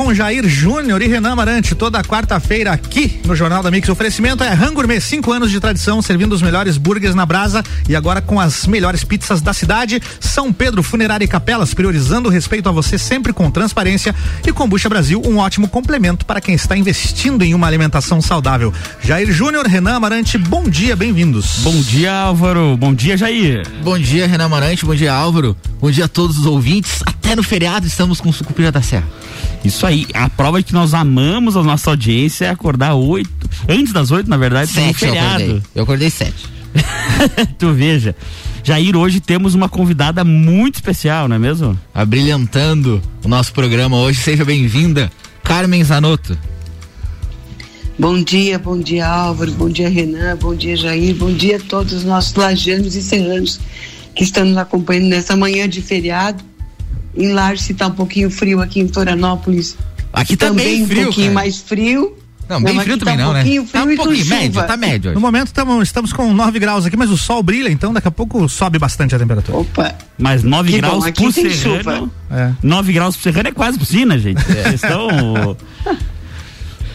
com Jair Júnior e Renan Marante, toda quarta-feira aqui no Jornal da Mix. O oferecimento é Rangourmet, cinco anos de tradição, servindo os melhores burgers na brasa e agora com as melhores pizzas da cidade. São Pedro Funerária e Capelas, priorizando o respeito a você sempre com transparência. E Combucha Brasil, um ótimo complemento para quem está investindo em uma alimentação saudável. Jair Júnior, Renan Marante, bom dia, bem-vindos. Bom dia, Álvaro. Bom dia, Jair. Bom dia, Renan Marante. Bom dia, Álvaro. Bom dia a todos os ouvintes. Até no feriado estamos com Sucupira da Serra. Isso aí, a prova de que nós amamos a nossa audiência é acordar oito, antes das oito, na verdade, sete feriado. Eu acordei, eu acordei sete. tu veja. Jair, hoje temos uma convidada muito especial, não é mesmo? Abrilhantando o nosso programa hoje, seja bem-vinda, Carmen Zanotto. Bom dia, bom dia Álvaro, bom dia Renan, bom dia Jair, bom dia a todos os nossos lajanos e serranos que estão nos acompanhando nessa manhã de feriado em Lages está um pouquinho frio aqui em Florianópolis. Aqui também, tá frio, um pouquinho cara. mais frio. Não, bem frio também tá não, um né? Frio tá um pouquinho médio, tá médio. Hoje. No momento tamo, estamos com 9 graus aqui, mas o sol brilha, então daqui a pouco sobe bastante a temperatura. Opa. Mas 9 graus bom, por serrano. É. 9 graus por serrano é quase piscina, gente. É. Estão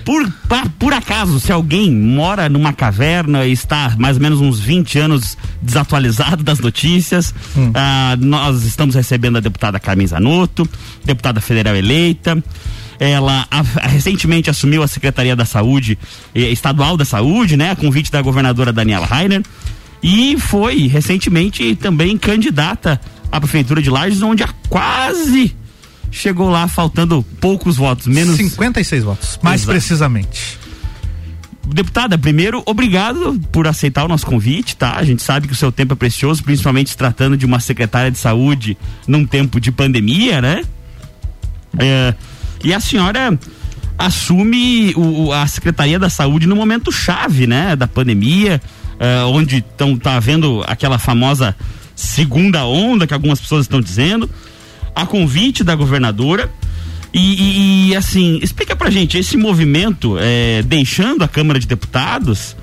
por, por acaso, se alguém mora numa caverna e está mais ou menos uns 20 anos desatualizado das notícias, hum. ah, nós estamos recebendo a deputada Carmen Zanotto, deputada federal eleita. Ela a, a, recentemente assumiu a Secretaria da Saúde, eh, Estadual da Saúde, né? A convite da governadora Daniela Rainer. E foi recentemente também candidata à Prefeitura de Lages, onde há quase chegou lá faltando poucos votos, menos 56 votos, mais Exato. precisamente. Deputada, primeiro, obrigado por aceitar o nosso convite, tá? A gente sabe que o seu tempo é precioso, principalmente se tratando de uma secretária de saúde num tempo de pandemia, né? É, e a senhora assume o, a Secretaria da Saúde no momento chave, né? Da pandemia, é, onde estão tá havendo aquela famosa segunda onda que algumas pessoas estão dizendo a convite da governadora. E, e, assim, explica pra gente, esse movimento, é, deixando a Câmara de Deputados,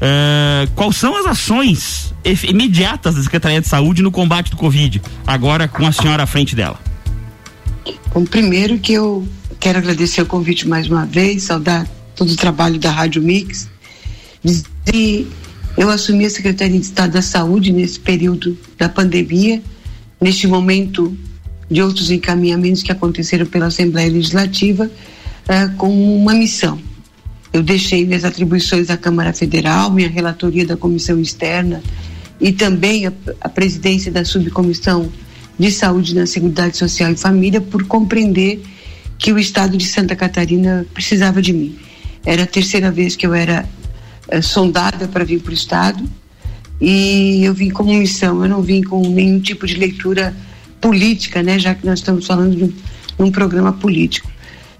é, quais são as ações imediatas da Secretaria de Saúde no combate do Covid, agora com a senhora à frente dela? Bom, primeiro que eu quero agradecer o convite mais uma vez, saudar todo o trabalho da Rádio Mix. E eu assumi a Secretaria de Estado da Saúde nesse período da pandemia, neste momento de outros encaminhamentos que aconteceram pela Assembleia Legislativa uh, com uma missão. Eu deixei minhas atribuições à Câmara Federal, minha relatoria da Comissão Externa e também a, a presidência da Subcomissão de Saúde na Seguridade Social e Família por compreender que o Estado de Santa Catarina precisava de mim. Era a terceira vez que eu era uh, sondada para vir para o Estado e eu vim como missão, eu não vim com nenhum tipo de leitura política, né, já que nós estamos falando de um, programa político.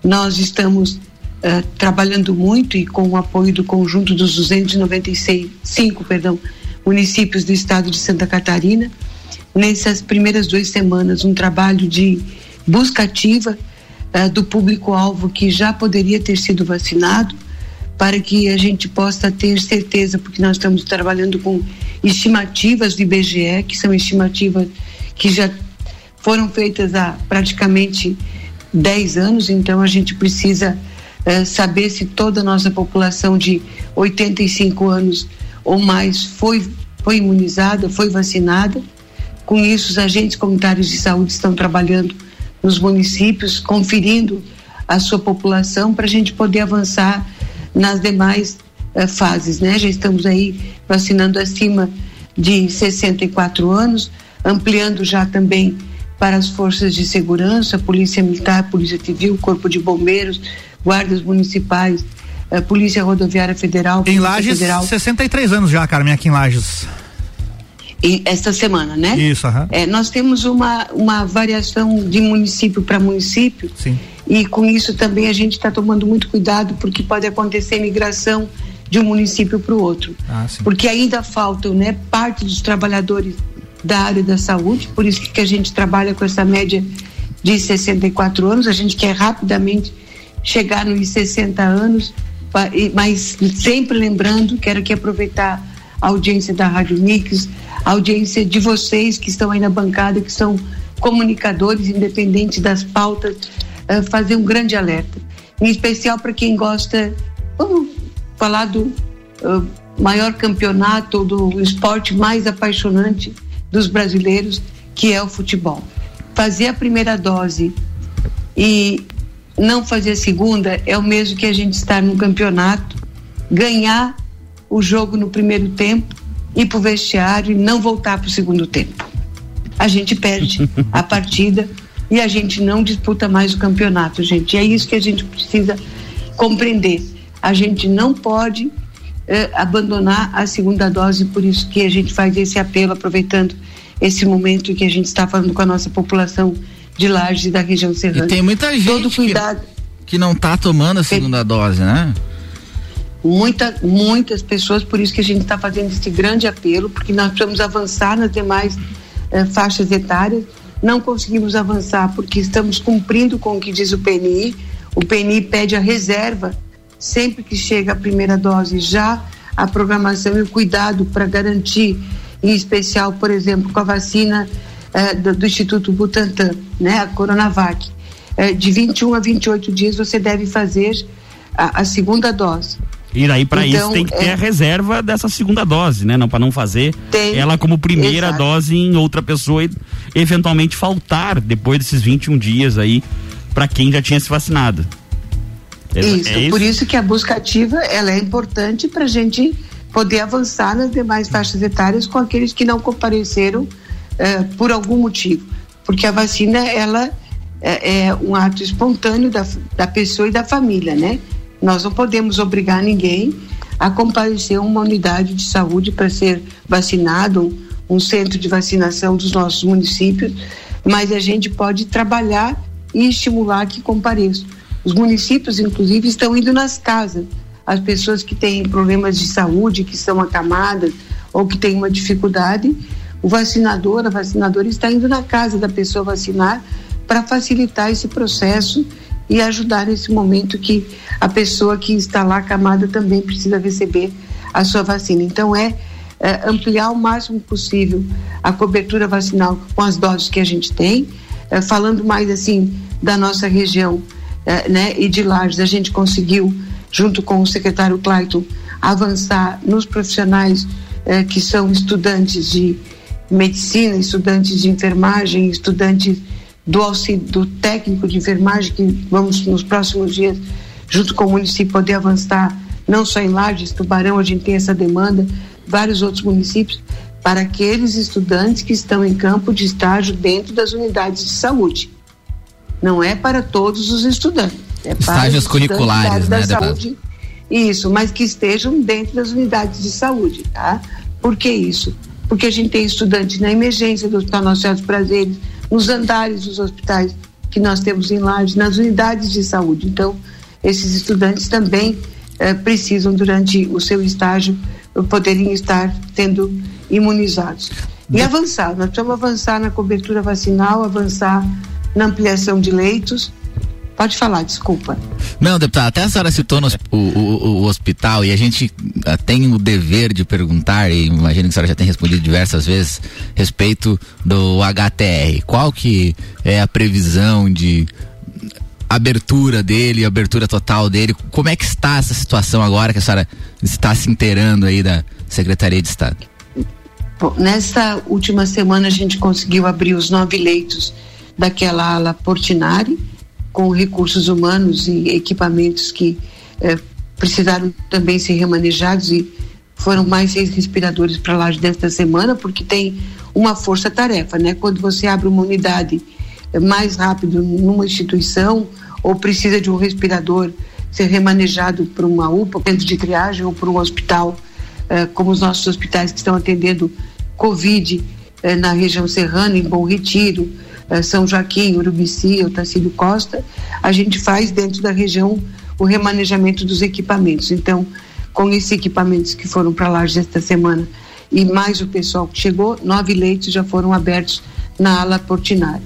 Nós estamos uh, trabalhando muito e com o apoio do conjunto dos 295 perdão, municípios do estado de Santa Catarina, nessas primeiras duas semanas, um trabalho de busca ativa uh, do público-alvo que já poderia ter sido vacinado, para que a gente possa ter certeza, porque nós estamos trabalhando com estimativas do IBGE, que são estimativas que já foram feitas há praticamente 10 anos, então a gente precisa uh, saber se toda a nossa população de 85 anos ou mais foi, foi imunizada, foi vacinada. Com isso, os agentes comunitários de saúde estão trabalhando nos municípios, conferindo a sua população para a gente poder avançar nas demais uh, fases, né? Já estamos aí vacinando acima de 64 anos, ampliando já também para as forças de segurança, Polícia Militar, Polícia Civil, Corpo de Bombeiros, guardas municipais, eh, Polícia Rodoviária Federal. Em Lages, Federal. 63 anos já, Carmen, aqui em Lages. E esta semana, né? Isso, aham. É, nós temos uma, uma variação de município para município. Sim. E com isso também a gente está tomando muito cuidado, porque pode acontecer migração de um município para o outro. Ah, porque ainda faltam, né, parte dos trabalhadores da área da saúde, por isso que a gente trabalha com essa média de 64 anos, a gente quer rapidamente chegar nos 60 anos, mas sempre lembrando, quero aqui aproveitar a audiência da Rádio Mix, a audiência de vocês que estão aí na bancada, que são comunicadores, independente das pautas uh, fazer um grande alerta, em especial para quem gosta, vamos falar do uh, maior campeonato, do esporte mais apaixonante dos brasileiros, que é o futebol. Fazer a primeira dose e não fazer a segunda é o mesmo que a gente estar num campeonato, ganhar o jogo no primeiro tempo, ir para o vestiário e não voltar para o segundo tempo. A gente perde a partida e a gente não disputa mais o campeonato, gente. E é isso que a gente precisa compreender. A gente não pode eh, abandonar a segunda dose, por isso que a gente faz esse apelo, aproveitando esse momento que a gente está falando com a nossa população de Lages e da região serrana. E tem muita gente Todo cuidado. Que, que não está tomando a segunda dose, né? Muita, muitas pessoas, por isso que a gente está fazendo esse grande apelo, porque nós precisamos avançar nas demais eh, faixas etárias. Não conseguimos avançar porque estamos cumprindo com o que diz o PNI. O PNI pede a reserva sempre que chega a primeira dose, já a programação e o cuidado para garantir, em especial, por exemplo, com a vacina eh, do, do, Instituto Butantan, né, a Coronavac. Eh, de 21 a 28 dias você deve fazer a, a segunda dose. E daí para então, isso tem que ter é, a reserva dessa segunda dose, né? Não para não fazer tem, ela como primeira exato. dose em outra pessoa e eventualmente faltar depois desses 21 dias aí para quem já tinha se vacinado. Isso, é isso, por isso que a busca ativa ela é importante para a gente poder avançar nas demais faixas etárias com aqueles que não compareceram uh, por algum motivo, porque a vacina ela é, é um ato espontâneo da, da pessoa e da família, né? Nós não podemos obrigar ninguém a comparecer a uma unidade de saúde para ser vacinado, um centro de vacinação dos nossos municípios, mas a gente pode trabalhar e estimular que compareçam. Os municípios, inclusive, estão indo nas casas. As pessoas que têm problemas de saúde, que são acamadas ou que têm uma dificuldade, o vacinador, a vacinadora está indo na casa da pessoa vacinar para facilitar esse processo e ajudar nesse momento que a pessoa que está lá acamada também precisa receber a sua vacina. Então é, é ampliar o máximo possível a cobertura vacinal com as doses que a gente tem, é, falando mais assim da nossa região, né, e de Lages a gente conseguiu junto com o secretário Clayton avançar nos profissionais é, que são estudantes de medicina, estudantes de enfermagem, estudantes do auxílio do técnico de enfermagem que vamos nos próximos dias junto com o município poder avançar não só em Lages, Tubarão a gente tem essa demanda, vários outros municípios para aqueles estudantes que estão em campo de estágio dentro das unidades de saúde. Não é para todos os estudantes. É Estágios curriculares, né, da saúde. Isso, mas que estejam dentro das unidades de saúde, tá? Por que isso? Porque a gente tem estudantes na emergência do Hospital Nossa Senhora dos Prazeres, nos andares dos hospitais que nós temos em Lages, nas unidades de saúde. Então, esses estudantes também eh, precisam, durante o seu estágio, poderem estar sendo imunizados. E avançar, nós precisamos avançar na cobertura vacinal, avançar na ampliação de leitos, Pode falar, desculpa. Não, deputada, até a senhora citou no, o, o, o, hospital e a gente uh, tem o dever de perguntar, e imagino que a senhora já tem respondido diversas vezes, respeito do HTR. Qual que é a previsão de abertura dele, abertura total dele? Como é que está essa situação agora que a senhora está se inteirando aí da Secretaria de Estado? Bom, nessa última semana a gente conseguiu abrir os nove leitos daquela ala Portinari, com recursos humanos e equipamentos que eh, precisaram também ser remanejados e foram mais seis respiradores para lá desta semana, porque tem uma força-tarefa, né? Quando você abre uma unidade eh, mais rápido numa instituição ou precisa de um respirador ser remanejado para uma UPA, centro de triagem ou para um hospital, eh, como os nossos hospitais que estão atendendo Covid eh, na região serrana, em Bom Retiro, São Joaquim, Urubici, Otacílio Costa, a gente faz dentro da região o remanejamento dos equipamentos. Então, com esses equipamentos que foram para lá esta semana e mais o pessoal que chegou, nove leitos já foram abertos na ala Portinari.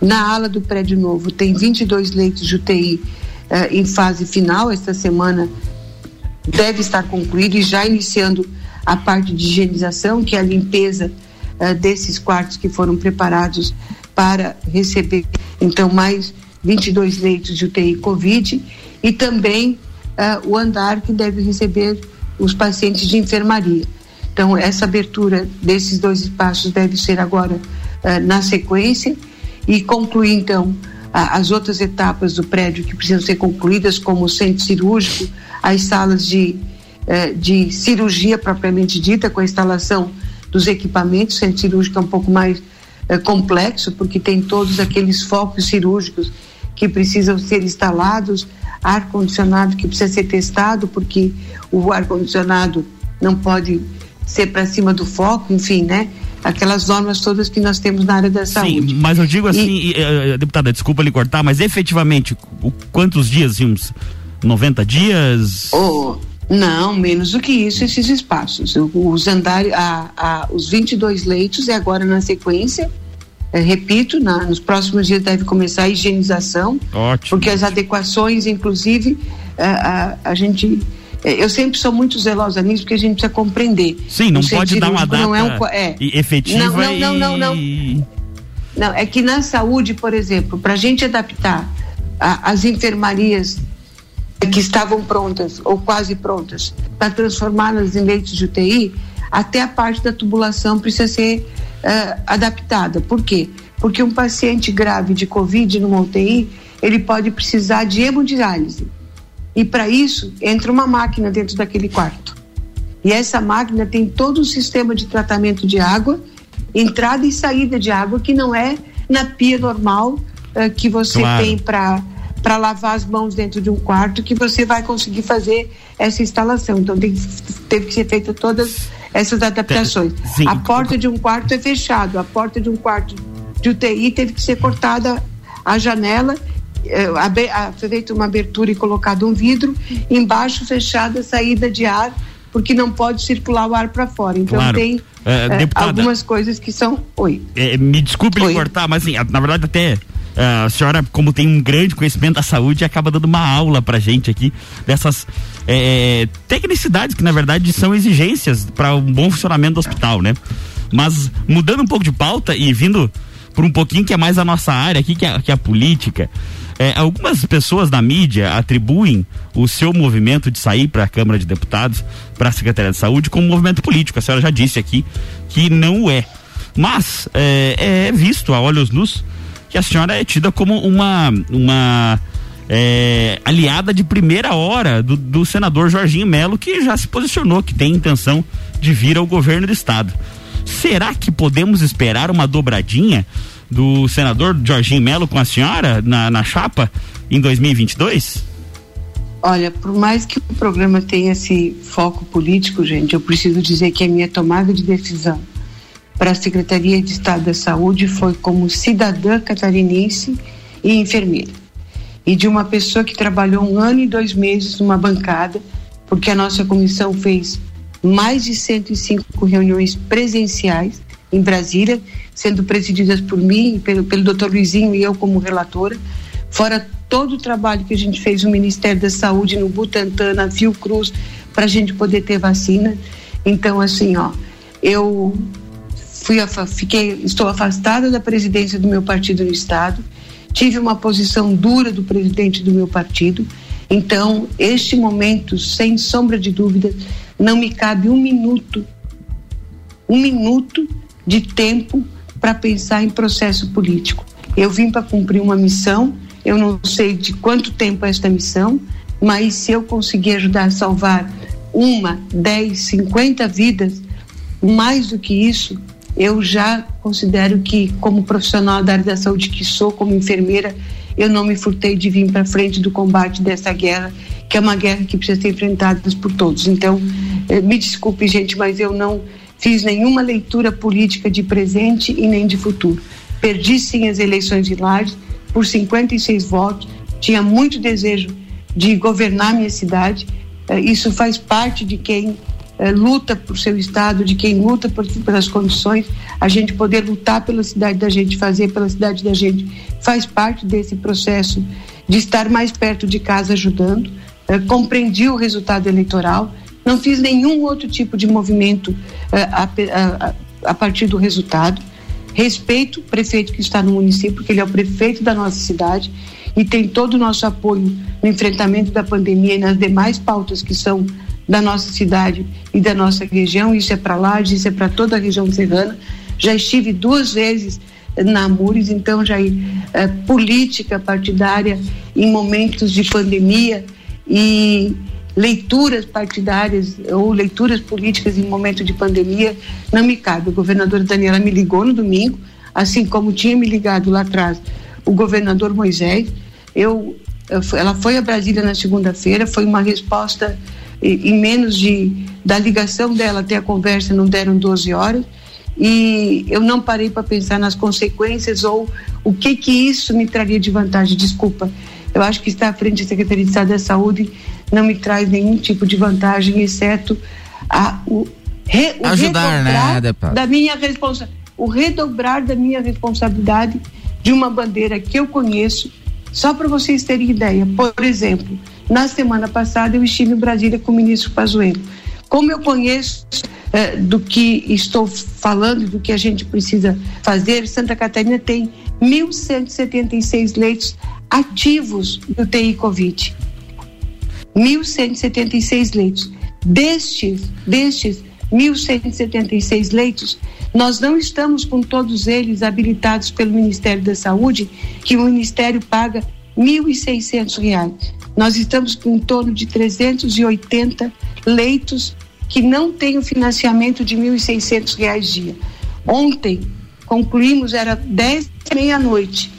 Na ala do prédio novo tem 22 leitos de UTI eh, em fase final. Esta semana deve estar concluído e já iniciando a parte de higienização, que é a limpeza eh, desses quartos que foram preparados para receber então mais 22 leitos de UTI Covid e também uh, o andar que deve receber os pacientes de enfermaria. Então, essa abertura desses dois espaços deve ser agora uh, na sequência e concluir, então, as outras etapas do prédio que precisam ser concluídas, como o centro cirúrgico, as salas de, uh, de cirurgia propriamente dita, com a instalação dos equipamentos. O centro cirúrgico é um pouco mais complexo, porque tem todos aqueles focos cirúrgicos que precisam ser instalados, ar-condicionado que precisa ser testado, porque o ar-condicionado não pode ser para cima do foco, enfim, né? Aquelas normas todas que nós temos na área da saúde. Sim, mas eu digo assim, e, uh, deputada, desculpa lhe cortar, mas efetivamente, o, quantos dias, assim, uns 90 dias? Oh, não, menos do que isso, esses espaços. Os andares, a, a, os 22 leitos é agora na sequência, é, repito, na, nos próximos dias deve começar a higienização, Ótimo. porque as adequações, inclusive, a, a, a gente é, eu sempre sou muito zelosa nisso porque a gente precisa compreender. Sim, não pode dar uma data não é um, é, efetiva não, não, não, não, não, não. Não, é que na saúde, por exemplo, para a gente adaptar a, as enfermarias que estavam prontas ou quase prontas para transformá-las em leitos de UTI, até a parte da tubulação precisa ser uh, adaptada. Por quê? Porque um paciente grave de Covid no UTI, ele pode precisar de hemodiálise. E para isso, entra uma máquina dentro daquele quarto. E essa máquina tem todo o sistema de tratamento de água, entrada e saída de água, que não é na pia normal uh, que você claro. tem para para lavar as mãos dentro de um quarto que você vai conseguir fazer essa instalação. Então tem, teve que ser feita todas essas adaptações. Sim. A porta de um quarto é fechado, a porta de um quarto de UTI teve que ser cortada a janela, é, foi feita uma abertura e colocado um vidro, embaixo fechada a saída de ar, porque não pode circular o ar para fora. Então claro. tem é, é, algumas coisas que são. Oi. É, me desculpe Oi. cortar, mas assim, na verdade até a senhora, como tem um grande conhecimento da saúde, acaba dando uma aula pra gente aqui dessas é, tecnicidades que, na verdade, são exigências para um bom funcionamento do hospital, né? Mas mudando um pouco de pauta e vindo por um pouquinho que é mais a nossa área aqui, que é, que é a política. É, algumas pessoas da mídia atribuem o seu movimento de sair para a Câmara de Deputados, para a Secretaria de Saúde, como um movimento político. A senhora já disse aqui que não é. Mas é, é visto a olhos nus que a senhora é tida como uma, uma é, aliada de primeira hora do, do senador Jorginho Melo, que já se posicionou, que tem intenção de vir ao governo do estado. Será que podemos esperar uma dobradinha do senador Jorginho Melo com a senhora na, na chapa em 2022? Olha, por mais que o programa tenha esse foco político, gente, eu preciso dizer que a minha tomada de decisão para a Secretaria de Estado da Saúde foi como cidadã catarinense e enfermeira. E de uma pessoa que trabalhou um ano e dois meses numa bancada, porque a nossa comissão fez mais de 105 reuniões presenciais em Brasília, sendo presididas por mim, pelo, pelo doutor Luizinho e eu como relatora, fora todo o trabalho que a gente fez no Ministério da Saúde, no Butantan, na Fiocruz, para a gente poder ter vacina. Então, assim, ó, eu fui, fiquei, estou afastada da presidência do meu partido no estado, tive uma posição dura do presidente do meu partido. Então, este momento, sem sombra de dúvida, não me cabe um minuto, um minuto de tempo para pensar em processo político. Eu vim para cumprir uma missão, eu não sei de quanto tempo é esta missão, mas se eu conseguir ajudar a salvar uma, dez, cinquenta vidas, mais do que isso, eu já considero que, como profissional da área da saúde que sou, como enfermeira, eu não me furtei de vir para frente do combate dessa guerra, que é uma guerra que precisa ser enfrentada por todos. Então, eh, me desculpe, gente, mas eu não fiz nenhuma leitura política de presente e nem de futuro. Perdi sim as eleições de Lages por 56 votos, tinha muito desejo de governar minha cidade. Eh, isso faz parte de quem é, luta por seu estado, de quem luta por, pelas condições, a gente poder lutar pela cidade da gente, fazer pela cidade da gente, faz parte desse processo de estar mais perto de casa ajudando. É, compreendi o resultado eleitoral, não fiz nenhum outro tipo de movimento é, a, a, a partir do resultado. Respeito o prefeito que está no município, porque ele é o prefeito da nossa cidade e tem todo o nosso apoio no enfrentamento da pandemia e nas demais pautas que são da nossa cidade e da nossa região. Isso é para lá, isso é para toda a região serrana. Já estive duas vezes na Mures, então já é, política partidária em momentos de pandemia e leituras partidárias ou leituras políticas em momento de pandemia não me cabe. A governadora Daniela me ligou no domingo, assim como tinha me ligado lá atrás o governador Moisés. Eu, ela foi a Brasília na segunda-feira, foi uma resposta em menos de da ligação dela até a conversa não deram 12 horas e eu não parei para pensar nas consequências ou o que que isso me traria de vantagem. Desculpa, eu acho que estar à frente da Secretaria de Estado da Saúde não me traz nenhum tipo de vantagem, exceto a, o, re, o Ajudar, né, da minha responsa, o redobrar da minha responsabilidade de uma bandeira que eu conheço. Só para vocês terem ideia, por exemplo, na semana passada eu estive em Brasília com o ministro Pazuello. Como eu conheço eh, do que estou falando, do que a gente precisa fazer, Santa Catarina tem 1.176 leitos ativos do TI Covid. 1.176 leitos. Destes, destes 1.176 leitos, nós não estamos com todos eles habilitados pelo Ministério da Saúde, que o Ministério paga R$ 1.600. Nós estamos com em torno de 380 leitos que não têm o financiamento de R$ 1.600 dia. Ontem, concluímos, era 10 meia-noite,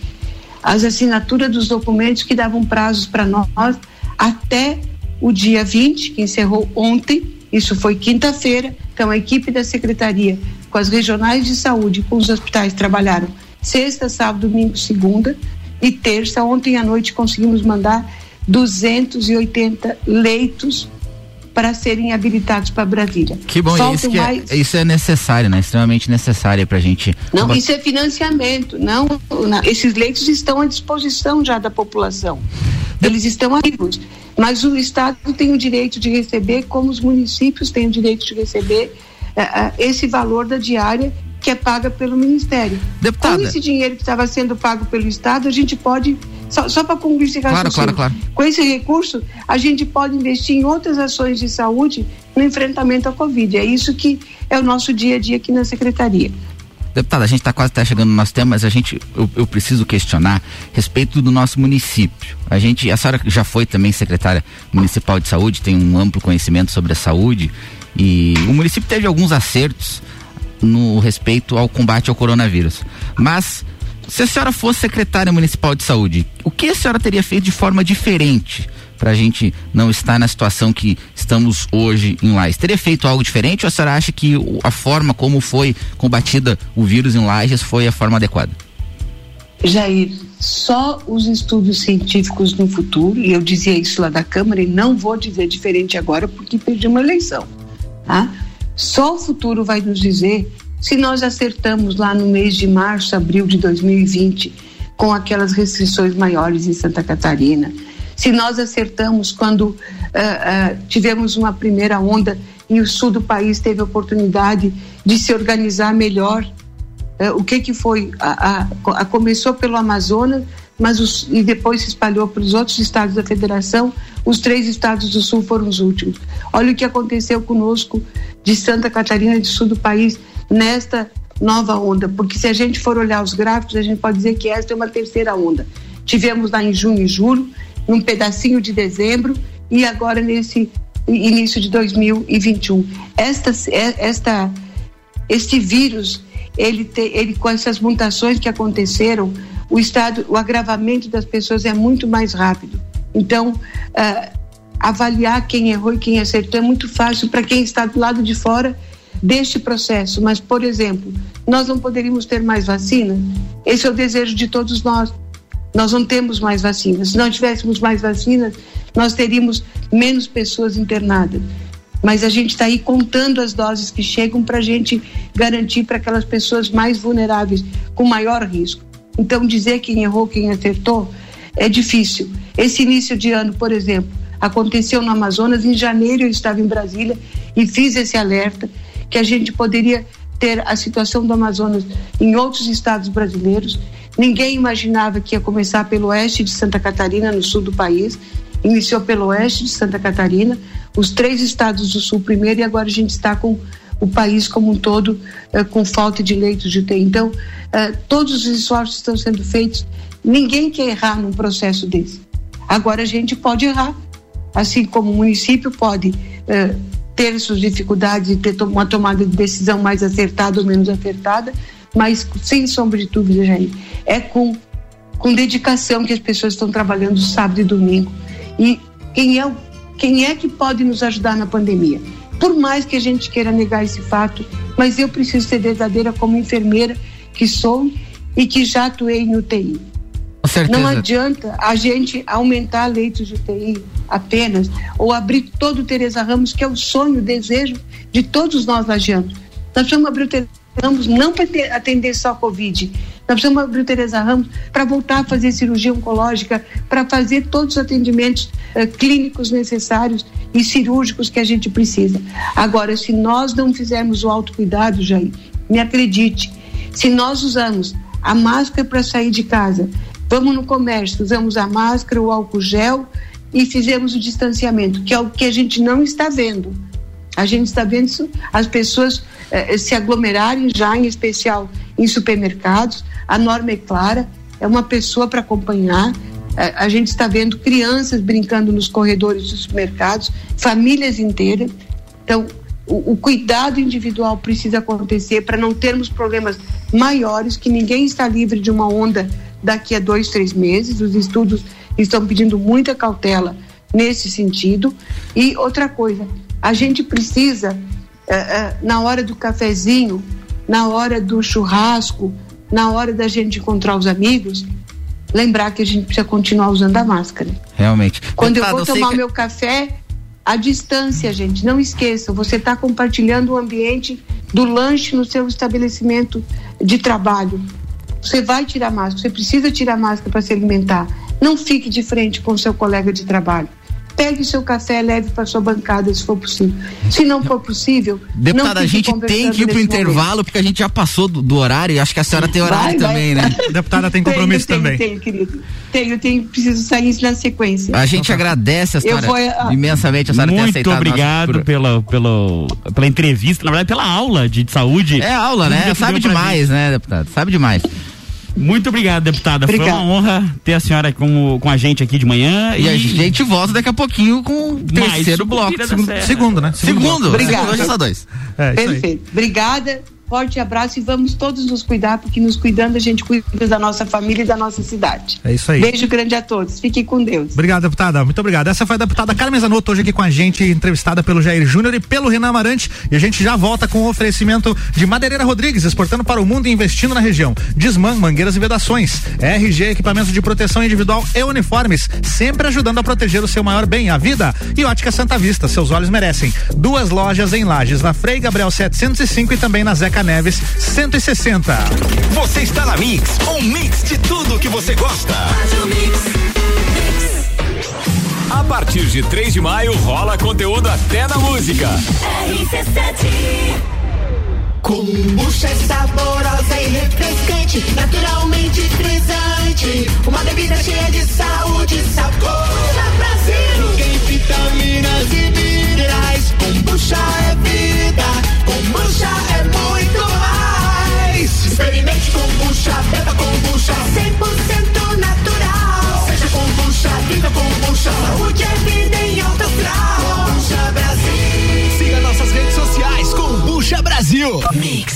as assinaturas dos documentos que davam prazos para nós até o dia 20, que encerrou ontem, isso foi quinta-feira. Então, a equipe da secretaria, com as regionais de saúde, com os hospitais, trabalharam sexta, sábado, domingo, segunda e terça. Ontem à noite conseguimos mandar 280 leitos para serem habilitados para Brasília. Que bom, isso, que é- mais... é, isso é necessário, né? Extremamente necessário para a gente. Não, isso é financiamento. Não, não, esses leitos estão à disposição já da população. Eles estão ativos. Mas o Estado tem o direito de receber, como os municípios têm o direito de receber uh, uh, esse valor da diária que é paga pelo Ministério. Deputada. Com esse dinheiro que estava sendo pago pelo Estado, a gente pode só, só para concluir esse claro, claro, claro. Com esse recurso, a gente pode investir em outras ações de saúde no enfrentamento à Covid. É isso que é o nosso dia a dia aqui na Secretaria. Deputada, a gente está quase até chegando no nosso tema, mas a gente, eu, eu, preciso questionar a respeito do nosso município. A gente, a senhora já foi também secretária municipal de saúde, tem um amplo conhecimento sobre a saúde e o município teve alguns acertos no respeito ao combate ao coronavírus. Mas se a senhora fosse secretária municipal de saúde, o que a senhora teria feito de forma diferente para a gente não estar na situação que estamos hoje em Lages? Teria feito algo diferente ou a senhora acha que a forma como foi combatida o vírus em Lages foi a forma adequada? Jair, só os estudos científicos no futuro, e eu dizia isso lá da Câmara e não vou dizer diferente agora porque perdi uma eleição, tá? Só o futuro vai nos dizer se nós acertamos lá no mês de março, abril de 2020, com aquelas restrições maiores em Santa Catarina, se nós acertamos quando uh, uh, tivemos uma primeira onda e o sul do país teve a oportunidade de se organizar melhor, uh, o que que foi? A, a, a começou pelo Amazonas, mas os, e depois se espalhou para os outros estados da federação. Os três estados do sul foram os últimos. Olha o que aconteceu conosco de Santa Catarina do sul do país nesta nova onda, porque se a gente for olhar os gráficos, a gente pode dizer que esta é uma terceira onda. Tivemos lá em junho e julho, num pedacinho de dezembro e agora nesse início de 2021. Esta, é, esta, este vírus, ele, te, ele com essas mutações que aconteceram, o estado, o agravamento das pessoas é muito mais rápido. Então, uh, avaliar quem errou e quem acertou é muito fácil para quem está do lado de fora deste processo. Mas, por exemplo, nós não poderíamos ter mais vacina? Esse é o desejo de todos nós. Nós não temos mais vacinas. Se não tivéssemos mais vacinas, nós teríamos menos pessoas internadas. Mas a gente está aí contando as doses que chegam para a gente garantir para aquelas pessoas mais vulneráveis, com maior risco. Então, dizer quem errou, quem acertou, é difícil. Esse início de ano, por exemplo, aconteceu no Amazonas. Em janeiro eu estava em Brasília e fiz esse alerta que a gente poderia ter a situação do Amazonas em outros estados brasileiros. Ninguém imaginava que ia começar pelo oeste de Santa Catarina, no sul do país. Iniciou pelo oeste de Santa Catarina, os três estados do sul primeiro, e agora a gente está com o país como um todo uh, com falta de leitos de UTI. Então, uh, todos os esforços estão sendo feitos. Ninguém quer errar num processo desse. Agora a gente pode errar, assim como o município pode uh, ter suas dificuldades e ter uma tomada de decisão mais acertada ou menos acertada, mas sem sombra de dúvida, Jair, é com, com dedicação que as pessoas estão trabalhando sábado e domingo. E quem é, quem é que pode nos ajudar na pandemia? Por mais que a gente queira negar esse fato, mas eu preciso ser verdadeira como enfermeira que sou e que já atuei no UTI. Não adianta a gente aumentar leitos de UTI apenas ou abrir todo o Teresa Ramos, que é o sonho, o desejo de todos nós lagianos. Nós precisamos abrir o Teresa Ramos não para atender só a Covid. Nós precisamos abrir o Teresa Ramos para voltar a fazer cirurgia oncológica, para fazer todos os atendimentos uh, clínicos necessários e cirúrgicos que a gente precisa. Agora, se nós não fizermos o autocuidado, Jair, me acredite, se nós usamos a máscara para sair de casa, vamos no comércio, usamos a máscara, o álcool gel e fizemos o distanciamento, que é o que a gente não está vendo. A gente está vendo isso, as pessoas eh, se aglomerarem já, em especial em supermercados. A norma é clara, é uma pessoa para acompanhar. Eh, a gente está vendo crianças brincando nos corredores dos supermercados, famílias inteiras. Então, o, o cuidado individual precisa acontecer para não termos problemas maiores, que ninguém está livre de uma onda daqui a dois, três meses. Os estudos estão pedindo muita cautela nesse sentido. E outra coisa, a gente precisa, é, é, na hora do cafezinho, na hora do churrasco, na hora da gente encontrar os amigos, lembrar que a gente precisa continuar usando a máscara. Realmente. Quando eu vou tomar que... meu café, a distância, gente, não esqueça, você está compartilhando o ambiente do lanche no seu estabelecimento de trabalho. Você vai tirar máscara, você precisa tirar máscara para se alimentar. Não fique de frente com o seu colega de trabalho pegue seu café, leve para sua bancada, se for possível. Se não for possível. Deputada, a gente tem que ir para o intervalo, porque a gente já passou do, do, horário e acho que a senhora tem horário vai, também, vai. né? Deputada tem compromisso tenho, também. Tenho, querido. Tenho, tenho, preciso sair na sequência. A gente agradece a senhora vou, uh, imensamente a senhora Muito ter aceitado. Muito obrigado por... pela, pela, pela entrevista, na verdade, pela aula de saúde. É aula, né? Sabe demais, né, deputado? Sabe demais. Muito obrigado, deputada. Obrigada. Foi uma honra ter a senhora com, com a gente aqui de manhã. E, e a gente volta daqui a pouquinho com o terceiro bloco. Segundo, segundo, né? Segundo. segundo. Obrigada. Hoje é só dois. É, Perfeito. Obrigada forte abraço e vamos todos nos cuidar, porque nos cuidando a gente cuida da nossa família e da nossa cidade. É isso aí. Beijo grande a todos. Fiquem com Deus. Obrigado, deputada. Muito obrigado. Essa foi a deputada Carmen Zanotto, hoje aqui com a gente, entrevistada pelo Jair Júnior e pelo Renan Amarante. E a gente já volta com o oferecimento de Madeireira Rodrigues, exportando para o mundo e investindo na região. Desman, mangueiras e vedações. RG, equipamentos de proteção individual e uniformes, sempre ajudando a proteger o seu maior bem, a vida. E Ótica Santa Vista, seus olhos merecem. Duas lojas em Lages, na Frei Gabriel 705 e também na Zeca Neves 160. Você está na Mix, um mix de tudo que você gosta. A partir de 3 de maio rola conteúdo até na música. RC7 Kombucha é saborosa e refrescante, naturalmente frisante. Uma bebida cheia de saúde e sabor. Brasil Kombucha Brasil. Mix.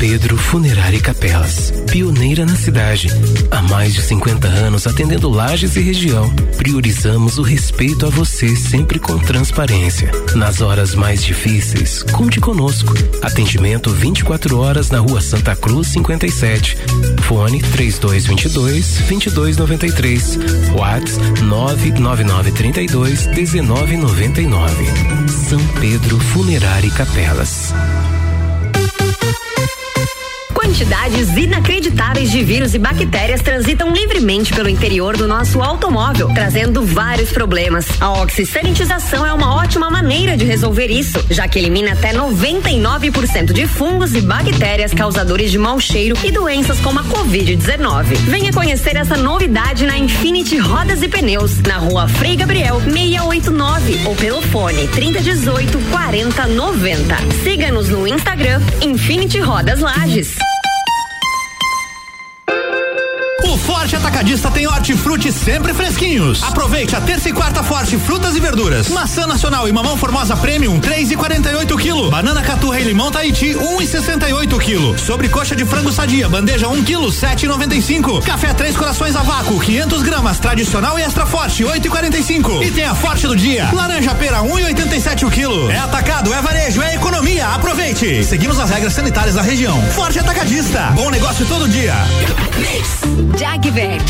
Pedro Funerária e Capelas, pioneira na cidade. Há mais de 50 anos atendendo lajes e região. Priorizamos o respeito a você sempre com transparência. Nas horas mais difíceis, conte conosco. Atendimento 24 horas na Rua Santa Cruz 57. Fone 3222 2293. Whats 99932 1999. São Pedro Funerária e Capelas. Quantidades inacreditáveis de vírus e bactérias transitam livremente pelo interior do nosso automóvel, trazendo vários problemas. A oxisanitização é uma ótima maneira de resolver isso, já que elimina até 99% de fungos e bactérias causadores de mau cheiro e doenças como a Covid-19. Venha conhecer essa novidade na Infinity Rodas e Pneus, na rua Frei Gabriel 689 ou pelo fone 3018 4090. Siga-nos no Instagram Infinity Rodas Lages. Atacadista tem hortifruti sempre fresquinhos. Aproveite a terça e quarta forte frutas e verduras. Maçã nacional e mamão formosa premium 3 e 48 kg. Banana caturra e limão Tahiti 1 e 68 kg. Sobrecoxa de frango sadia bandeja 1 kg 7 e 95. Café três corações a vácuo 500 gramas tradicional e extra forte 8 e 45. Tem a forte do dia. Laranja pera 1 e 87 o quilo. É atacado, é varejo, é economia. Aproveite. Seguimos as regras sanitárias da região. Forte Atacadista. Bom negócio todo dia. Jagvet,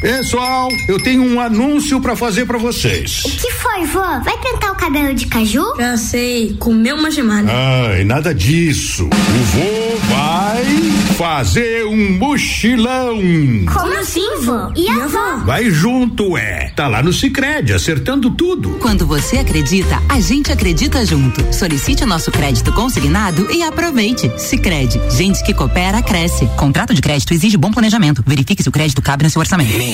Pessoal, eu tenho um anúncio para fazer para vocês. O que foi, vó? Vai pintar o cabelo de caju? Já sei, comeu uma gemada. Ai, nada disso. O vô vai fazer um mochilão. Como assim, vô? E a avó? Vai junto, é. Tá lá no Sicredi acertando tudo. Quando você acredita, a gente acredita junto. Solicite o nosso crédito consignado e aproveite. Sicredi, gente que coopera cresce. Contrato de crédito exige bom planejamento. Verifique se o crédito cabe no seu orçamento.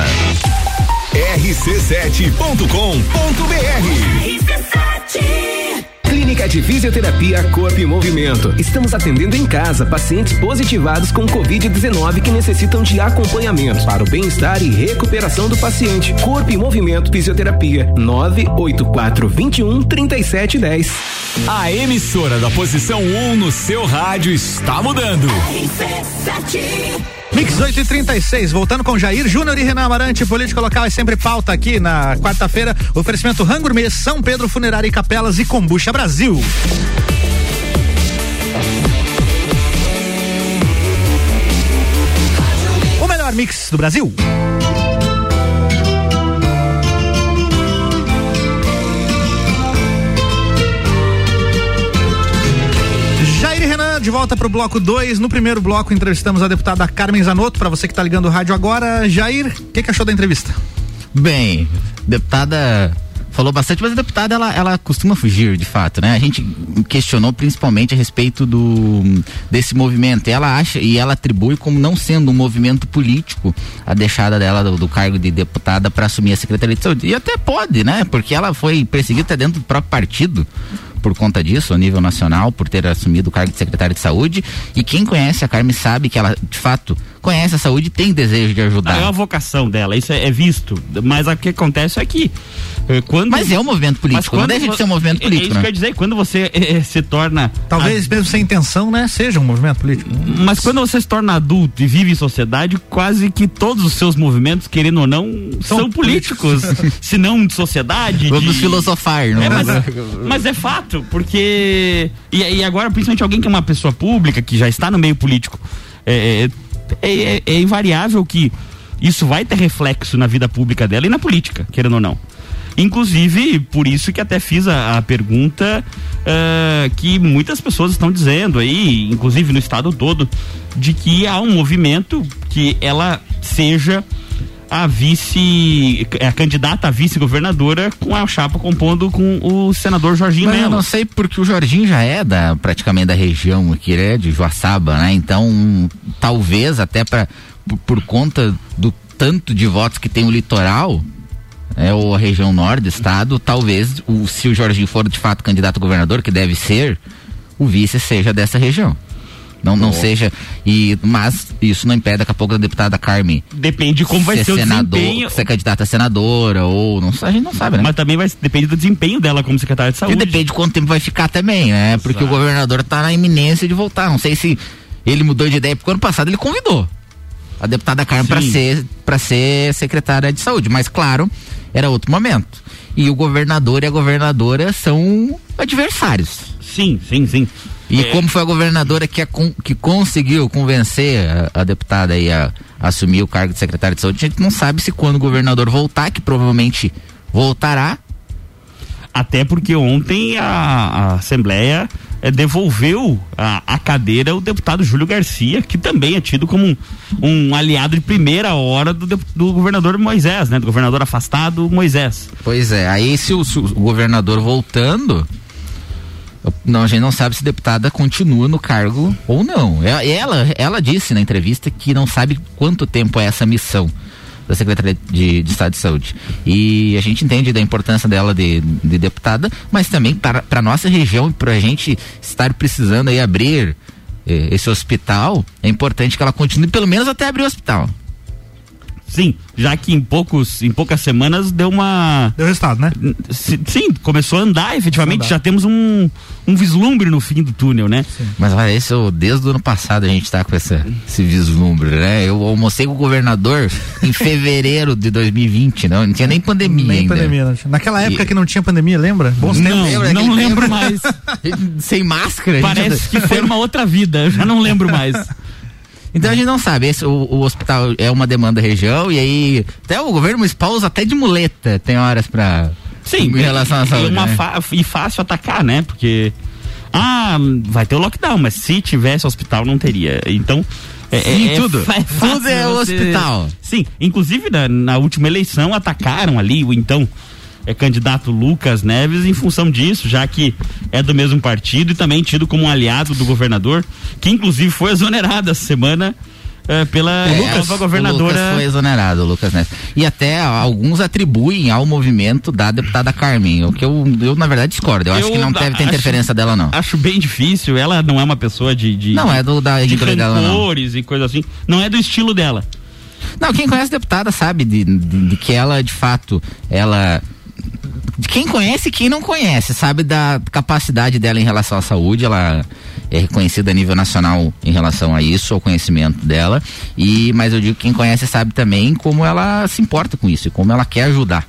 rc7.com.br Clínica de Fisioterapia Corpo e Movimento. Estamos atendendo em casa pacientes positivados com Covid-19 que necessitam de acompanhamento para o bem-estar e recuperação do paciente. Corpo e Movimento Fisioterapia 984 21 3710. A emissora da posição 1 um no seu rádio está mudando. Mix 8 e 36, voltando com Jair Júnior e Renan Amarante, política local é sempre pauta aqui na quarta-feira. Oferecimento Rangourmet, São Pedro Funerária e Capelas e Combucha Brasil. O melhor mix do Brasil. De volta para o bloco 2. No primeiro bloco, entrevistamos a deputada Carmen Zanotto. Para você que está ligando o rádio agora, Jair, o que, que achou da entrevista? Bem, deputada falou bastante, mas a deputada ela, ela costuma fugir, de fato, né? A gente questionou principalmente a respeito do desse movimento. Ela acha e ela atribui como não sendo um movimento político a deixada dela do, do cargo de deputada para assumir a secretaria de saúde. E até pode, né? Porque ela foi perseguida até dentro do próprio partido por conta disso, a nível nacional, por ter assumido o cargo de secretária de saúde. E quem conhece a Carmen sabe que ela, de fato, conhece a saúde e tem desejo de ajudar. É a vocação dela, isso é, é visto. Mas o que acontece é que eh, quando. Mas é um movimento político, não deixa de ser um movimento é, político. É isso né? quer dizer, quando você eh, se torna. Talvez mesmo sem intenção, né? Seja um movimento político. Mas quando você se torna adulto e vive em sociedade, quase que todos os seus movimentos, querendo ou não, são, são políticos. se não de sociedade. Vamos de... filosofar, não é? Mas, mas é fato, porque. E, e, agora, principalmente alguém que é uma pessoa pública, que já está no meio político, é, é, é, invariável que isso vai ter reflexo na vida pública dela e na política, querendo ou não. Inclusive, por isso que até fiz a, a pergunta uh, que muitas pessoas estão dizendo aí, inclusive no estado todo, de que há um movimento que ela seja a vice, a candidata a vice-governadora com a chapa compondo com o senador Jorginho Mas Melo. eu não sei porque o Jorginho já é da praticamente da região aqui, ele é de Joaçaba, né? Então, talvez até para por, por conta do tanto de votos que tem o litoral, é, ou a região norte do estado, talvez o, se o Jorginho for de fato candidato a governador, que deve ser, o vice seja dessa região. Não, não seja. E, mas isso não impede daqui a pouco a deputada Carmen. Depende de como vai ser o senador, desempenho. Ser candidata a senadora, ou não a gente não sabe, né? Mas também vai depender do desempenho dela como secretária de saúde. E depende de quanto tempo vai ficar também, né? Porque o governador tá na iminência de voltar. Não sei se ele mudou de ideia, porque ano passado ele convidou a deputada Carmen para ser, pra ser secretária de saúde. Mas, claro, era outro momento. E o governador e a governadora são adversários. Sim, sim, sim. E É. como foi a governadora que, a que conseguiu convencer a, a deputada aí a, a assumir o cargo de secretária de saúde, a gente não sabe se quando o governador voltar, que provavelmente voltará, Até porque ontem a, Assembleia eh, devolveu a, cadeira ao deputado Júlio Garcia, que também é tido como um, um aliado de primeira hora do, do governador Moisés, né? Do governador afastado Moisés. Pois é, aí se o, se o governador voltando, não, a gente não sabe se a deputada continua no cargo ou não. Ela, ela, ela disse na entrevista que não sabe quanto tempo é essa missão da Secretaria de, de Estado de Saúde. E a gente entende da importância dela de, de deputada, mas também para para nossa região e para a gente estar precisando aí abrir eh, esse hospital, é importante que ela continue pelo menos até abrir o hospital. Sim, já que em poucos, em poucas semanas deu uma. Deu resultado, né? Sim, começou a andar, efetivamente, Andar. já temos um, um vislumbre no fim do túnel, né? Mas olha, esse, é desde o ano passado a gente tá com essa, esse vislumbre, né? Eu almocei com o governador em fevereiro de 2020, não, não tinha nem pandemia Nem ainda. pandemia. não tinha. Naquela época E- que não tinha pandemia, lembra? Bons Não, tempos. não lembro mais. Sem máscara. gente Parece anda- que foi uma outra vida, eu já não lembro mais. Então a gente não sabe, esse, o, o hospital é uma demanda da região e aí até o governo municipal usa até de muleta, tem horas pra... Sim, em relação à é saúde, né? e fácil atacar, né? Porque ah, vai ter o lockdown, mas se tivesse hospital não teria. Então é, Sim, é- é tudo. fácil Tudo é você- hospital. Sim, inclusive na, na última eleição atacaram ali o então é, candidato Lucas Neves em função disso, já que é do mesmo partido e também tido como um aliado do governador, que inclusive foi exonerado essa semana é, pela É, nova o governadora. Lucas foi exonerado, o Lucas Neves. E até alguns atribuem ao movimento da deputada Carmen, o que eu, eu na verdade discordo. Eu, acho Eu que não deve ter acho- interferência dela, não. Acho bem difícil. Ela não é uma pessoa de. de Não é do- da de índole dela, não. e coisa assim. Não é do estilo dela. Não, quem conhece a deputada sabe de, de- de que ela, de fato, ela. De Quem conhece e quem não conhece, sabe da capacidade dela em relação à saúde, ela é reconhecida a nível nacional em relação a isso, ao conhecimento dela. E, mas eu digo que quem conhece sabe também como ela se importa com isso e como ela quer ajudar.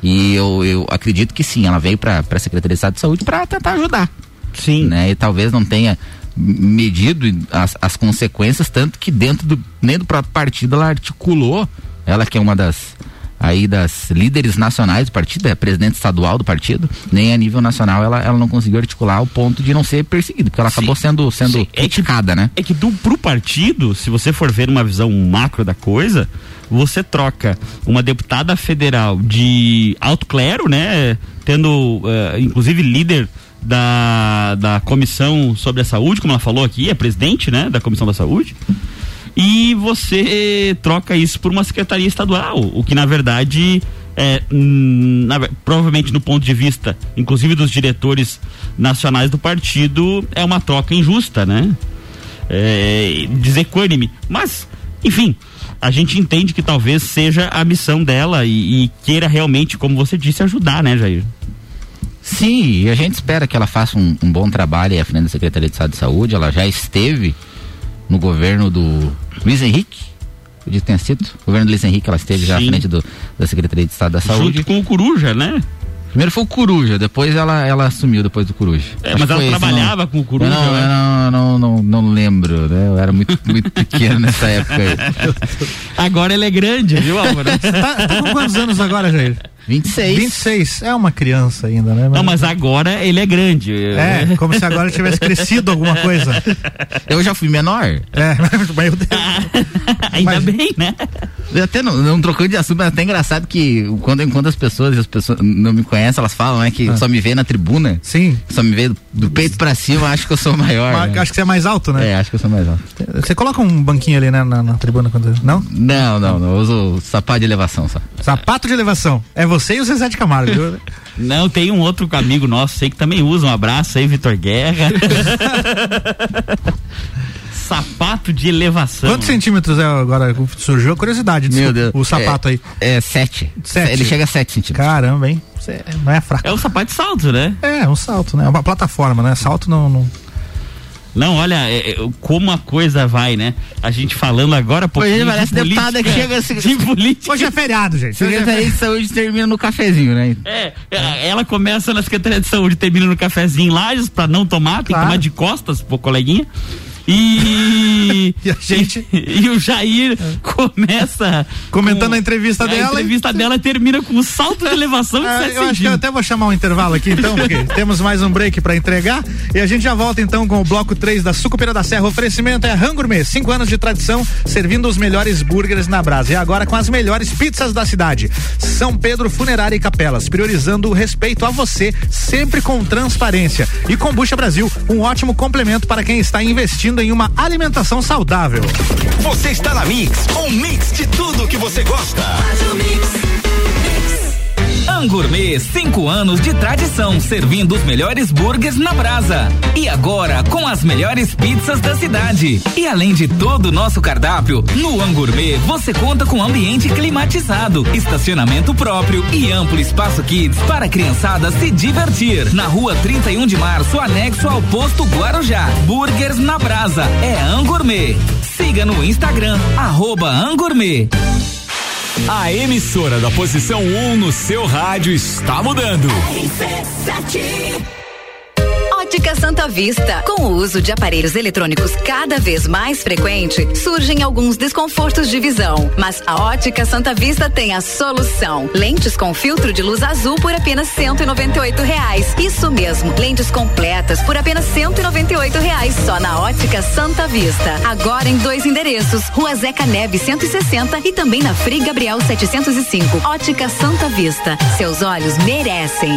E eu, eu acredito que sim, ela veio para a Secretaria de Estado de Saúde para tentar ajudar. Sim. Né? E talvez não tenha medido as, as consequências, tanto que dentro do, nem do próprio partido ela articulou, ela que é uma das aí das líderes nacionais do partido, é presidente estadual do partido, nem a nível nacional ela, ela não conseguiu articular ao ponto de não ser perseguida, porque ela acabou sendo, sendo Sim, é que- criticada, né? É que do, pro partido, se você for ver uma visão macro da coisa, você troca uma deputada federal de alto clero, né? Tendo, eh, inclusive, líder da, da comissão sobre a saúde, como ela falou aqui, é presidente, né? Da comissão da saúde. E você troca isso por uma secretaria estadual, o que na verdade é, hum, na ve- provavelmente no ponto de vista, inclusive dos diretores nacionais do partido, é uma troca injusta, né? É, desequânime. Mas, enfim, a gente entende que talvez seja a missão dela e, e queira realmente, como você disse, ajudar, né, Jair? Sim, e a gente espera que ela faça um, um bom trabalho à frente da Secretaria de Estado de Saúde. Ela já esteve no governo do Luiz Henrique. Eu disse que tenha sido. O governo do Luiz Henrique, ela esteve já à Sim. frente do, da Secretaria de Estado da Saúde. Junto com o Coruja, né? Primeiro foi o Coruja, depois ela, ela assumiu depois do Coruja. É, mas ela esse, trabalhava não- com o Coruja, não, né? eu não, não, não, não lembro, né? Eu era muito, muito pequeno nessa época aí. Agora ele é grande, viu, Álvaro? tá, tá com quantos anos agora, Jair? 26. 26. É uma criança ainda, né? Não, mas agora ele é grande. É, como se agora tivesse crescido alguma coisa. Eu já fui menor. É, meu Deus. Ainda bem, né? Eu até não, não trocando de assunto, mas é até engraçado que quando, quando as pessoas, as pessoas não me conhecem, elas falam, né, que só me vê na tribuna. Sim. Só me vê do, do peito pra cima, acho que eu sou maior. Mas né? Acho que você é mais alto, né? É, acho que eu sou mais alto. Você coloca um banquinho ali né, na, na tribuna quando. Não? Não, não, não. Eu uso sapato de elevação só. Sapato de elevação. É você e o Zezé de Camargo. viu? Não, tem um outro amigo nosso, sei que também usa. Um abraço aí, Vitor Guerra. sapato de elevação. Quantos centímetros é agora? Surgiu a curiosidade. Meu Deus. O sapato é, aí. É sete. Sete. Ele chega a sete centímetros. Caramba, hein? Não é fraco. É um sapato de salto, né? É, um salto, né? Uma plataforma, né? Salto não. não... Não, olha, é, é, como a coisa vai, né? A gente falando agora, pô. Hoje parece deputada que chega assim. De política. Hoje é feriado, gente. Secretaria de Saúde termina no cafezinho, né? É, é, ela começa na Secretaria de Saúde, termina no cafezinho em Lages, pra não tomar, tem Claro. que tomar de costas, pô, coleguinha. E, E a gente- e, e o Jair começa Comentando com- a entrevista dela A entrevista dela termina com um salto de elevação Ah, 7 eu acho que eu até vou chamar um intervalo aqui então, porque temos mais um break pra entregar e a gente já volta então com o bloco 3 da Sucupira da Serra. O oferecimento é Rangourmet, 5 anos de tradição, servindo os melhores burgers na brasa e agora com as melhores pizzas da cidade. São Pedro Funerária e Capelas, priorizando o respeito a você, sempre com transparência. E Combucha Brasil, um ótimo complemento para quem está investindo em uma alimentação saudável. Você está na Mix, um mix de tudo que você gosta. Angourmet, cinco anos de tradição, servindo os melhores burgers na brasa. E agora, com as melhores pizzas da cidade. E além de todo o nosso cardápio, no Angourmet você conta com ambiente climatizado, estacionamento próprio e amplo espaço kids para a criançada se divertir. Na rua 31 de março, anexo ao posto Guarujá. Burgers na brasa. É Angourmet. Siga no Instagram, arroba Angourmet. A emissora da posição 1 no seu rádio está mudando. Ótica Santa Vista. Com o uso de aparelhos eletrônicos cada vez mais frequente, surgem alguns desconfortos de visão. Mas a Ótica Santa Vista tem a solução. Lentes com filtro de luz azul por apenas 198 reais. Isso mesmo, lentes completas por apenas 198 reais só na Ótica Santa Vista. Agora em dois endereços, Rua Zeca Neves 160 e também na Frei Gabriel 705. Ótica Santa Vista. Seus olhos merecem.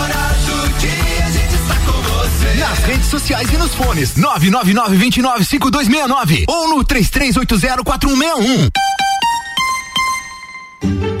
redes sociais e nos fones 999-295269 ou no 33804161.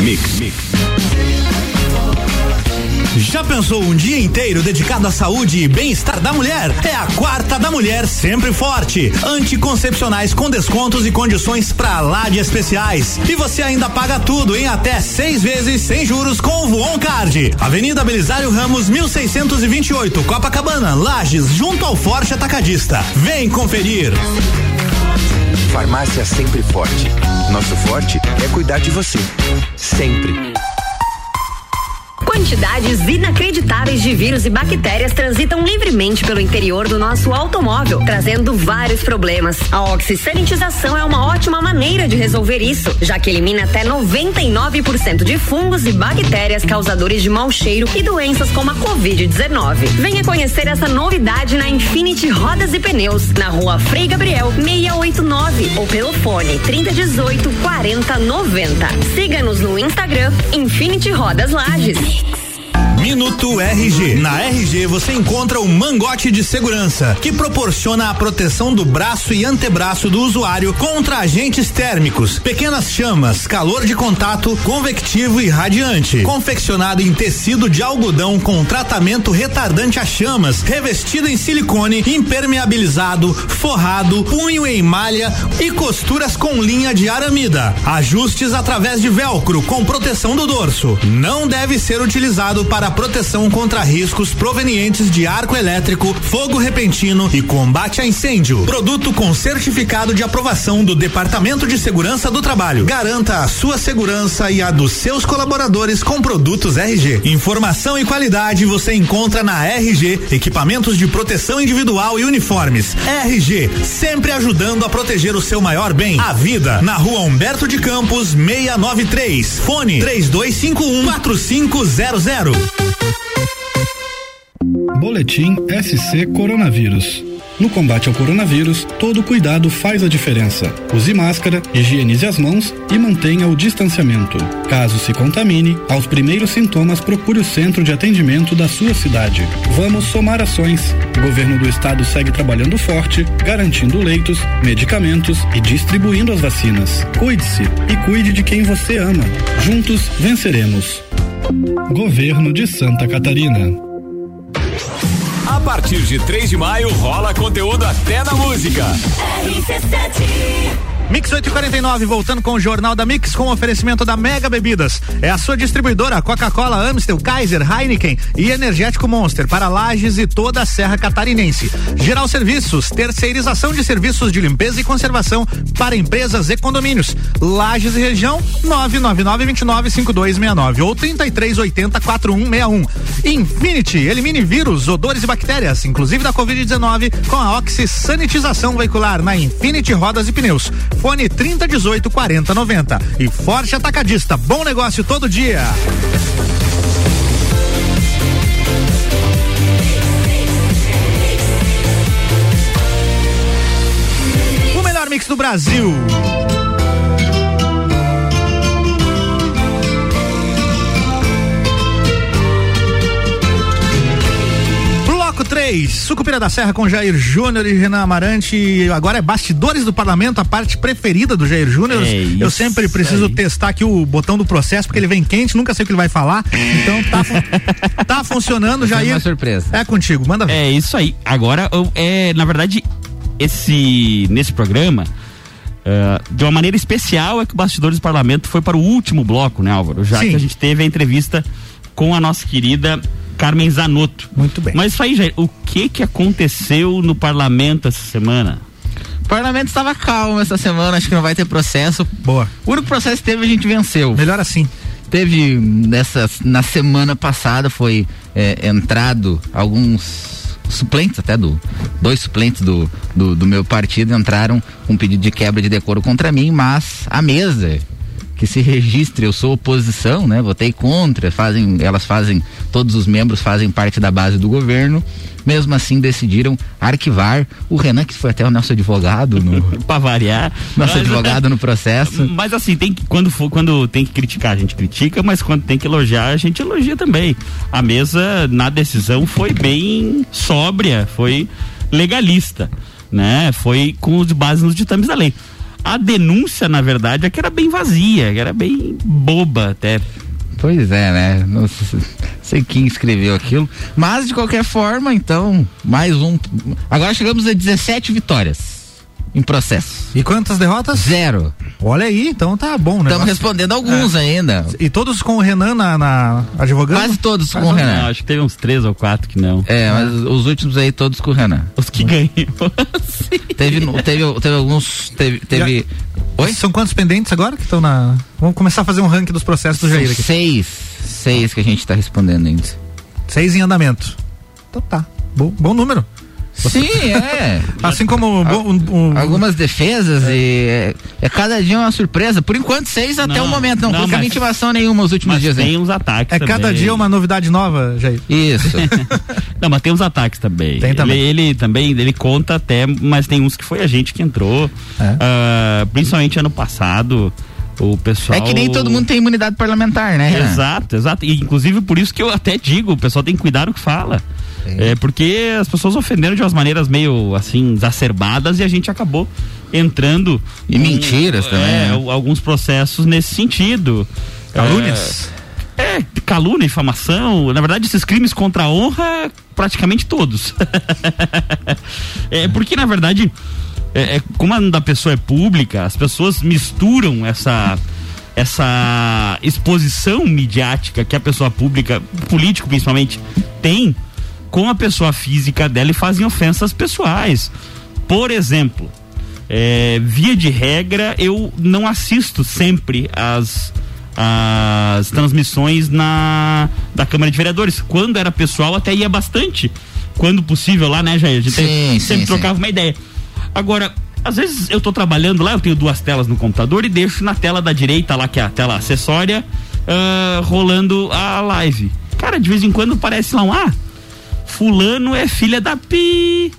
Mix, mix. Já pensou um dia inteiro dedicado à saúde e bem-estar da mulher? É a quarta da mulher sempre forte. Anticoncepcionais com descontos e condições pra lá de especiais. E você ainda paga tudo em até seis vezes sem juros com o Voon Card. Avenida Belisário Ramos, 1628, Copacabana, Lages, junto ao Forte Atacadista. Vem conferir. Farmácia Sempre Forte. Nosso forte é cuidar de você. Sempre. Quantidades inacreditáveis de vírus e bactérias transitam livremente pelo interior do nosso automóvel, trazendo vários problemas. A oxisanitização é uma ótima maneira de resolver isso, já que elimina até 99% de fungos e bactérias causadores de mau cheiro e doenças como a Covid-19. Venha conhecer essa novidade na Infinity Rodas e Pneus, na rua Frei Gabriel 689 ou pelo fone 3018 4090. Siga-nos no Instagram Infinity Rodas Lages. Minuto RG. Na RG você encontra o mangote de segurança, que proporciona a proteção do braço e antebraço do usuário contra agentes térmicos, pequenas chamas, calor de contato, convectivo e radiante. Confeccionado em tecido de algodão com tratamento retardante a chamas, revestido em silicone, impermeabilizado, forrado, punho em malha e costuras com linha de aramida. Ajustes através de velcro com proteção do dorso. Não deve ser utilizado para proteção contra riscos provenientes de arco elétrico, fogo repentino e combate a incêndio. Produto com certificado de aprovação do Departamento de Segurança do Trabalho. Garanta a sua segurança e a dos seus colaboradores com produtos RG. Informação e qualidade você encontra na RG, equipamentos de proteção individual e uniformes. RG, sempre ajudando a proteger o seu maior bem, a vida. Na rua Humberto de Campos, 693. Fone 3251 4500. Boletim SC Coronavírus. No combate ao coronavírus, todo cuidado faz a diferença. Use máscara, higienize as mãos e mantenha o distanciamento. Caso se contamine, aos primeiros sintomas procure o centro de atendimento da sua cidade. Vamos somar ações. O governo do estado segue trabalhando forte, garantindo leitos, medicamentos e distribuindo as vacinas. Cuide-se e cuide de quem você ama. Juntos venceremos. Governo de Santa Catarina. A partir de 3 de maio rola conteúdo até na música. Mix 849, voltando com o Jornal da Mix, com oferecimento da Mega Bebidas. É a sua distribuidora Coca-Cola, Amstel, Kaiser, Heineken e Energético Monster para Lages e toda a Serra Catarinense. Geral Serviços, terceirização de serviços de limpeza e conservação para empresas e condomínios. Lages e região, 999-295269 ou 3380-4161. Infinity, elimine vírus, odores e bactérias, inclusive da Covid-19, com a Oxy Sanitização Veicular na Infinity Rodas e Pneus. Fone 3018 4090. E Forte Atacadista, bom negócio todo dia. O melhor mix do Brasil. Bloco 3, Sucupira da Serra com Jair Júnior e Renan Amarante. Agora é bastidores do parlamento, a parte preferida do Jair Júnior. É Eu isso sempre preciso aí. testar aqui o botão do processo, porque ele vem quente, nunca sei o que ele vai falar. Então tá, fu- tá funcionando, Essa é Jair. uma surpresa. É contigo, manda ver. É isso aí. Agora, eu- é, na verdade, esse nesse programa, eh, de uma maneira especial, é que o Bastidores do Parlamento foi para o último bloco, né, Álvaro? Já Sim. que a gente teve a entrevista com a nossa querida Carmen Zanotto. Muito bem. Mas isso aí, Jair, o que que aconteceu no parlamento essa semana? O parlamento estava calmo essa semana, acho que não vai ter processo. Boa. O único processo que teve, a gente venceu. Melhor assim. Teve nessa, na semana passada foi é, entrado alguns suplentes até do dois suplentes do, do, do meu partido entraram com pedido de quebra de decoro contra mim, mas a mesa que se registre, eu sou oposição, né? Votei contra, fazem, elas fazem, todos os membros fazem parte da base do governo. Mesmo assim decidiram arquivar o Renan, que foi até o nosso advogado no, Pra variar. nosso Mas- advogado no processo. Mas assim, tem que, quando, for, quando tem que criticar, a gente critica, mas quando tem que elogiar, a gente elogia também. A mesa, na decisão, foi bem sóbria, foi legalista, né? Foi com os bases nos ditames da lei. A denúncia, na verdade, é que era bem vazia, que era bem boba até. Pois é, né? Não sei, quem escreveu aquilo. Mas, de qualquer forma, então, mais um. Agora chegamos a 17 vitórias em processo. E quantas derrotas? Zero. Olha aí, então tá bom, né? Estamos respondendo alguns ainda. E todos com o Renan na, na advogando? Quase todos com o Não, Renan. acho que teve uns três ou quatro que não. É, mas os últimos aí todos com o Renan. Os que ganham. Teve, teve, teve alguns. Teve. teve Oi? São quantos pendentes agora que estão na. Vamos começar a fazer um ranking dos processos do Jair aqui. seis. Seis que a gente tá respondendo ainda. Seis em andamento. Então tá. Bom, bom número. Sim, é. Assim como um- um- Algumas defesas e é, é cada dia uma surpresa. Por enquanto, seis até Não, o momento. Não, não, mas- intimação nenhuma os últimos Mas dias. tem hein? uns ataques é também. cada dia uma novidade nova, Jair. Isso. Não, mas tem uns ataques também. Tem também. Ele, ele também, ele conta até, mas tem uns que foi a gente que entrou. É. Ah, principalmente ano passado, o pessoal. É que nem todo mundo tem imunidade parlamentar, né? Exato, exato. E inclusive por isso que eu até digo, o pessoal tem que cuidar o que fala. É porque as pessoas ofenderam de umas maneiras meio assim, exacerbadas e a gente acabou entrando. E mentiras também, É, né? al- alguns processos nesse sentido. Calúnias? É, é, calúnia, difamação, na verdade esses crimes contra a honra, praticamente todos. é porque na verdade, é, é, como a da pessoa é pública, as pessoas misturam essa essa exposição midiática que a pessoa pública, político principalmente, tem com a pessoa física dela e fazem ofensas pessoais. Por exemplo, é, via de regra, eu não assisto sempre as as transmissões na da Câmara de Vereadores. Quando era pessoal, até ia bastante. Quando possível lá, né, Jair? A gente Sim, sempre sim, trocava sim. uma ideia. Agora, às vezes eu tô trabalhando lá, eu tenho duas telas no computador e deixo na tela da direita lá, que é a tela acessória, ah, rolando a live. Cara, de vez em quando parece lá um, ah, fulano é filha da pi.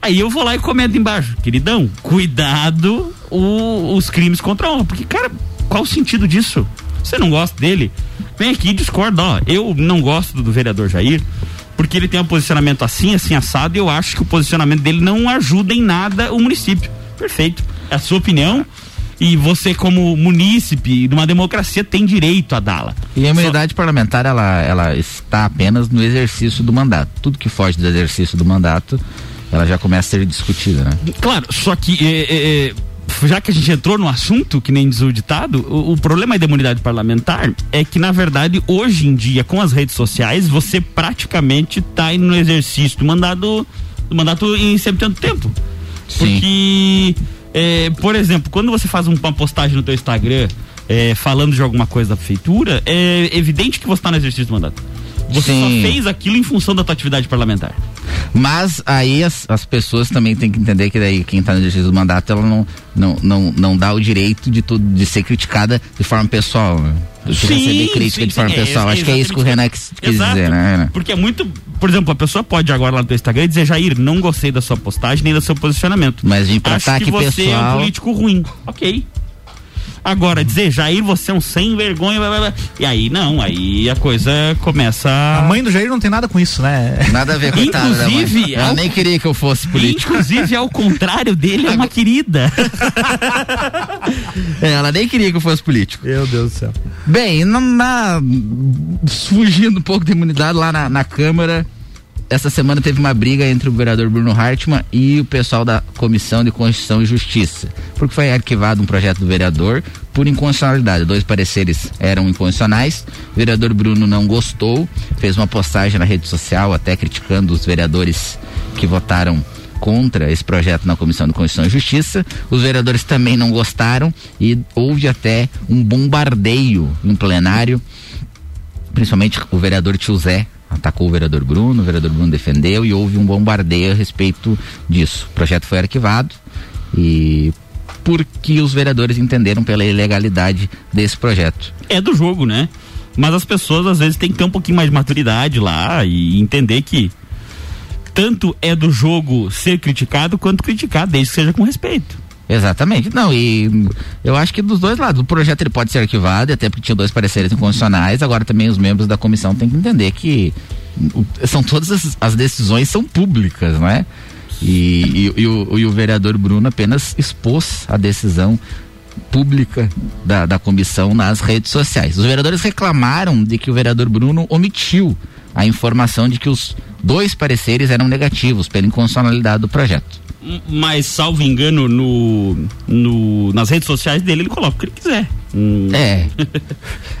Aí eu vou lá e comento embaixo, queridão, cuidado o- os crimes contra a honra. Porque, cara, qual o sentido disso? Você não gosta dele? Vem aqui e discorda, ó. Eu não gosto do vereador Jair, porque ele tem um posicionamento assim, assim, assado, e eu acho que o posicionamento dele não ajuda em nada o município. Perfeito. É a sua opinião. E você, como munícipe de uma democracia, tem direito a dá-la. E a imunidade parlamentar, ela, ela está apenas no exercício do mandato. Tudo que foge do exercício do mandato, ela já começa a ser discutida, né? Claro, só que é, é, é, já que a gente entrou no assunto, que nem diz o ditado, o, o problema da imunidade parlamentar é que, na verdade, hoje em dia, com as redes sociais, você praticamente está indo no exercício do mandato, do mandato em sempre tanto tempo. Porque, é, por exemplo, quando você faz um- uma postagem no teu Instagram é, falando de alguma coisa da prefeitura, é evidente que você está no exercício do mandato. Você Sim. só fez aquilo em função da tua atividade parlamentar. Mas aí as, as pessoas também têm que entender que daí quem está no exercício do mandato, ela não, não, não, não dá o direito de, tudo, de ser criticada de forma pessoal. né? De Sim, receber crítica sim, de forma sim, é, pessoal. Acho que é isso que o Renan quis, quis dizer, né? Porque é muito. Por exemplo, a pessoa pode agora lá no teu Instagram dizer, Jair, não gostei da sua postagem nem do seu posicionamento. Mas vir pra Acho ataque que você é um pessoal- político ruim. Ok. Agora, dizer, Jair, você é um sem vergonha, blá, blá, blá. e aí não, aí a coisa começa. A mãe do Jair não tem nada com isso, né? Nada a ver, coitada da mãe. Inclusive, Ela ao- nem queria que eu fosse político. Inclusive, ao contrário dele, é uma querida. É, ela nem queria que eu fosse político. Meu Deus do céu. Bem, na, na- fugindo um pouco da imunidade lá na, na Câmara, essa semana teve uma briga entre o vereador Bruno Hartmann e o pessoal da Comissão de Constituição e Justiça, porque foi arquivado um projeto do vereador por inconstitucionalidade. Dois pareceres eram inconstitucionais. O vereador Bruno não gostou, fez uma postagem na rede social até criticando os vereadores que votaram contra esse projeto na Comissão de Constituição e Justiça. Os vereadores também não gostaram e houve até um bombardeio em plenário, principalmente o vereador Tio Zé atacou o vereador Bruno, o vereador Bruno defendeu e houve um bombardeio a respeito disso. O projeto foi arquivado e porque os vereadores entenderam pela ilegalidade desse projeto. é do jogo, né? Mas as pessoas às vezes têm que ter um pouquinho mais de maturidade lá e entender que tanto é do jogo ser criticado quanto criticar, desde que seja com respeito. Exatamente. Não, e eu acho que dos dois lados. O projeto ele pode ser arquivado, até porque tinha dois pareceres inconstitucionais. Agora também os membros da comissão têm que entender que são todas as, as decisões são públicas, não é? E, e- e o, e o vereador Bruno apenas expôs a decisão pública da, da comissão nas redes sociais. Os vereadores reclamaram de que o vereador Bruno omitiu a informação de que os dois pareceres eram negativos pela inconstitucionalidade do projeto. Mas, salvo engano, no, no, nas redes sociais dele, ele coloca o que ele quiser. Hum. É.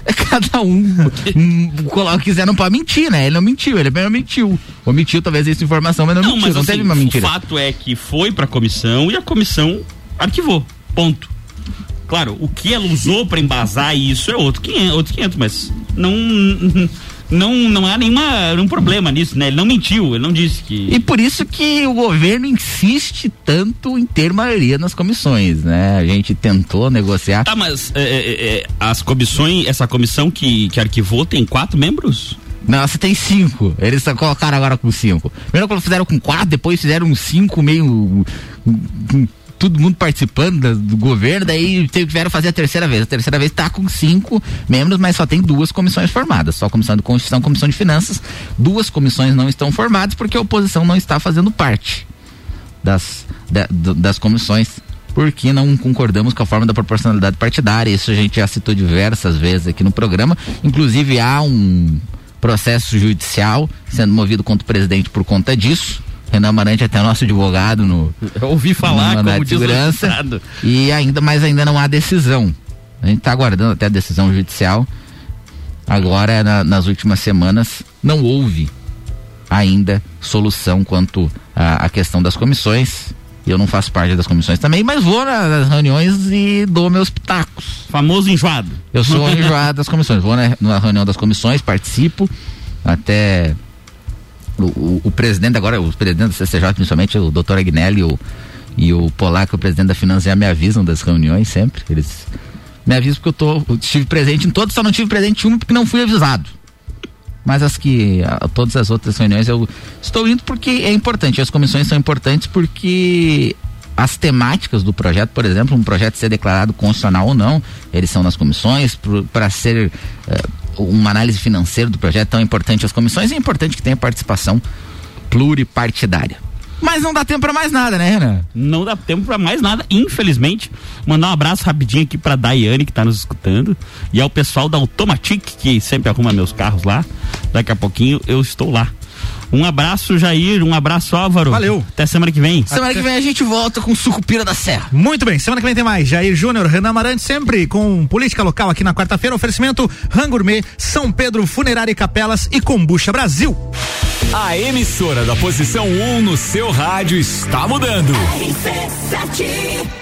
É cada um. hum, coloca o que quiser, não pode mentir, né? Ele não mentiu, ele apenas mentiu. Omitiu talvez essa informação, mas não, mentiu. mas não assim, teve uma mentira. O fato é que foi pra comissão e a comissão arquivou. Ponto. Claro, o que ela usou pra embasar isso é outro 500, outro 500 mas não não não há nenhuma nenhum problema nisso, né? Ele não mentiu, ele não disse que E por isso que o governo insiste tanto em ter maioria nas comissões, né? A gente tentou negociar. Tá, mas é, é, é, as comissões, essa comissão que, que arquivou tem quatro membros? Nossa, tem cinco. Eles só colocaram agora com cinco. Primeiro quando fizeram com quatro, depois fizeram cinco meio. Todo mundo participando da- do governo, daí tiveram fazer a terceira vez. A terceira vez tá com cinco membros, mas só tem duas comissões formadas. Só a comissão de Constituição comissão de Finanças. Duas comissões não estão formadas porque a oposição não está fazendo parte das, da- das comissões. Porque não concordamos com a forma da proporcionalidade partidária. Isso a gente já citou diversas vezes aqui no programa. Inclusive há um processo judicial sendo movido contra o presidente por conta disso. Renan Amarante é até nosso advogado no Eu ouvi falar, no como mandato de diz o segurança e ainda mas ainda não há decisão. A gente está aguardando até a decisão judicial. Agora, na, nas últimas semanas, não houve ainda solução quanto à questão das comissões. Eu não faço parte das comissões também, mas vou nas reuniões e dou meus pitacos. Famoso enjoado. Eu sou enjoado das comissões. Vou na, na reunião das comissões, participo. Até o, o, presidente agora, o presidente da CCJ, principalmente o doutor Agnelli o, e o Polaco, o presidente da Finança, já me avisam das reuniões sempre. Eles me avisam porque eu, tô, eu estive presente em todos, só não tive presente em uma porque não fui avisado mas as que a, todas as outras reuniões eu estou indo porque é importante. As comissões são importantes porque as temáticas do projeto, por exemplo, um projeto ser declarado constitucional ou não, eles são nas comissões para ser uh, uma análise financeira do projeto tão importante as comissões é importante que tenha participação pluripartidária. Mas não dá tempo para mais nada, né, Renan? Não dá tempo para mais nada, infelizmente. Mandar um abraço rapidinho aqui pra Daiane, que tá nos escutando, e ao pessoal da Automatic, que sempre arruma meus carros lá. Daqui a pouquinho eu estou lá. Um abraço, Jair. Um abraço, Álvaro. Valeu. Até semana que vem. Semana Até... que vem a gente volta com Sucupira da Serra. Muito bem. Semana que vem tem mais. Jair Júnior, Renan Amarante, sempre com política local aqui na quarta-feira. Oferecimento Rangourmet, São Pedro Funerária e Capelas e Combucha Brasil. A emissora da posição 1 um no seu rádio está mudando. RC7